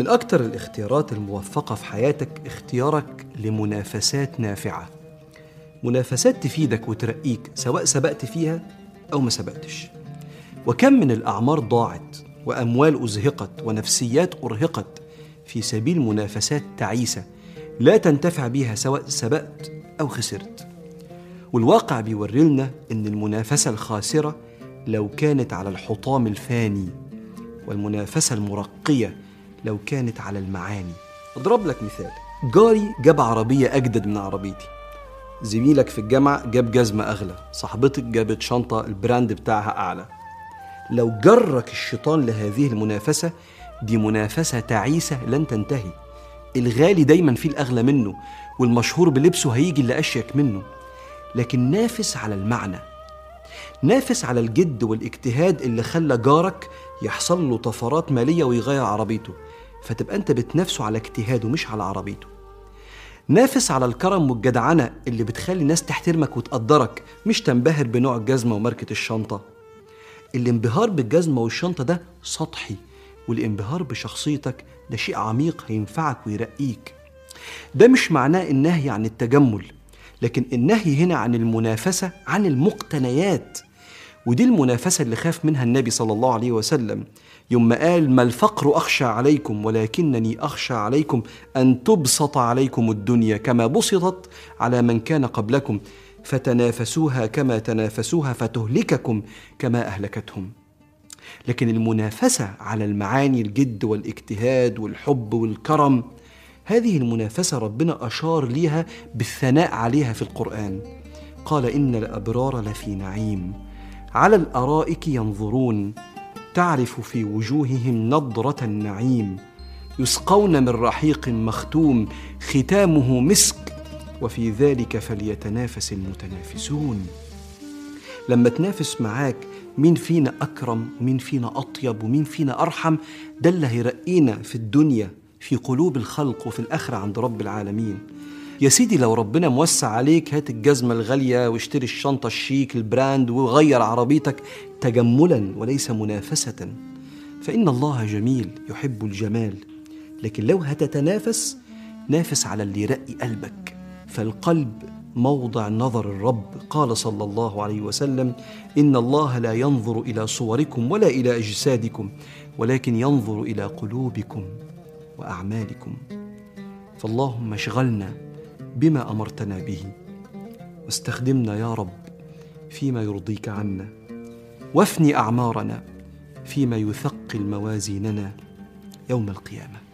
من أكتر الاختيارات الموفقة في حياتك اختيارك لمنافسات نافعة. منافسات تفيدك وترقيك سواء سبقت فيها أو ما سبقتش. وكم من الأعمار ضاعت وأموال أزهقت ونفسيات أرهقت في سبيل منافسات تعيسة لا تنتفع بها سواء سبقت أو خسرت. والواقع بيوري لنا إن المنافسة الخاسرة لو كانت على الحطام الفاني والمنافسة المرقية لو كانت على المعاني. أضرب لك مثال. جاري جاب عربية أجدد من عربيتي. زميلك في الجامعة جاب جزمة أغلى. صاحبتك جابت شنطة البراند بتاعها أعلى. لو جرك الشيطان لهذه المنافسة دي منافسة تعيسة لن تنتهي. الغالي دايما فيه الأغلى منه والمشهور بلبسه هيجي اللي أشيك منه. لكن نافس على المعنى. نافس على الجد والاجتهاد اللي خلى جارك يحصل له طفرات مالية ويغير عربيته. فتبقى أنت بتنافسه على اجتهاده مش على عربيته. نافس على الكرم والجدعنة اللي بتخلي الناس تحترمك وتقدرك مش تنبهر بنوع الجزمة وماركة الشنطة. الانبهار بالجزمة والشنطة ده سطحي والانبهار بشخصيتك ده شيء عميق هينفعك ويرقيك. ده مش معناه النهي عن التجمل لكن النهي هنا عن المنافسة عن المقتنيات. ودي المنافسة اللي خاف منها النبي صلى الله عليه وسلم. يوم قال ما الفقر أخشى عليكم ولكنني أخشى عليكم أن تبسط عليكم الدنيا كما بسطت على من كان قبلكم فتنافسوها كما تنافسوها فتهلككم كما أهلكتهم. لكن المنافسة على المعاني الجد والاجتهاد والحب والكرم هذه المنافسة ربنا أشار ليها بالثناء عليها في القرآن. قال إن الأبرار لفي نعيم على الأرائك ينظرون. تعرف في وجوههم نضرة النعيم يسقون من رحيق مختوم ختامه مسك وفي ذلك فليتنافس المتنافسون. لما تنافس معاك مين فينا أكرم؟ ومين فينا أطيب؟ ومين فينا أرحم؟ ده اللي هيرقينا في الدنيا في قلوب الخلق وفي الآخرة عند رب العالمين. يا سيدي لو ربنا موسع عليك هات الجزمة الغالية واشتري الشنطة الشيك البراند وغير عربيتك تجملا وليس منافسة. فإن الله جميل يحب الجمال لكن لو هتتنافس نافس على اللي يرقي قلبك. فالقلب موضع نظر الرب. قال صلى الله عليه وسلم إن الله لا ينظر إلى صوركم ولا إلى أجسادكم ولكن ينظر إلى قلوبكم وأعمالكم. فاللهم اشغلنا بما أمرتنا به. واستخدمنا يا رب فيما يرضيك عنا. وافني أعمارنا فيما يثقل موازيننا يوم القيامة.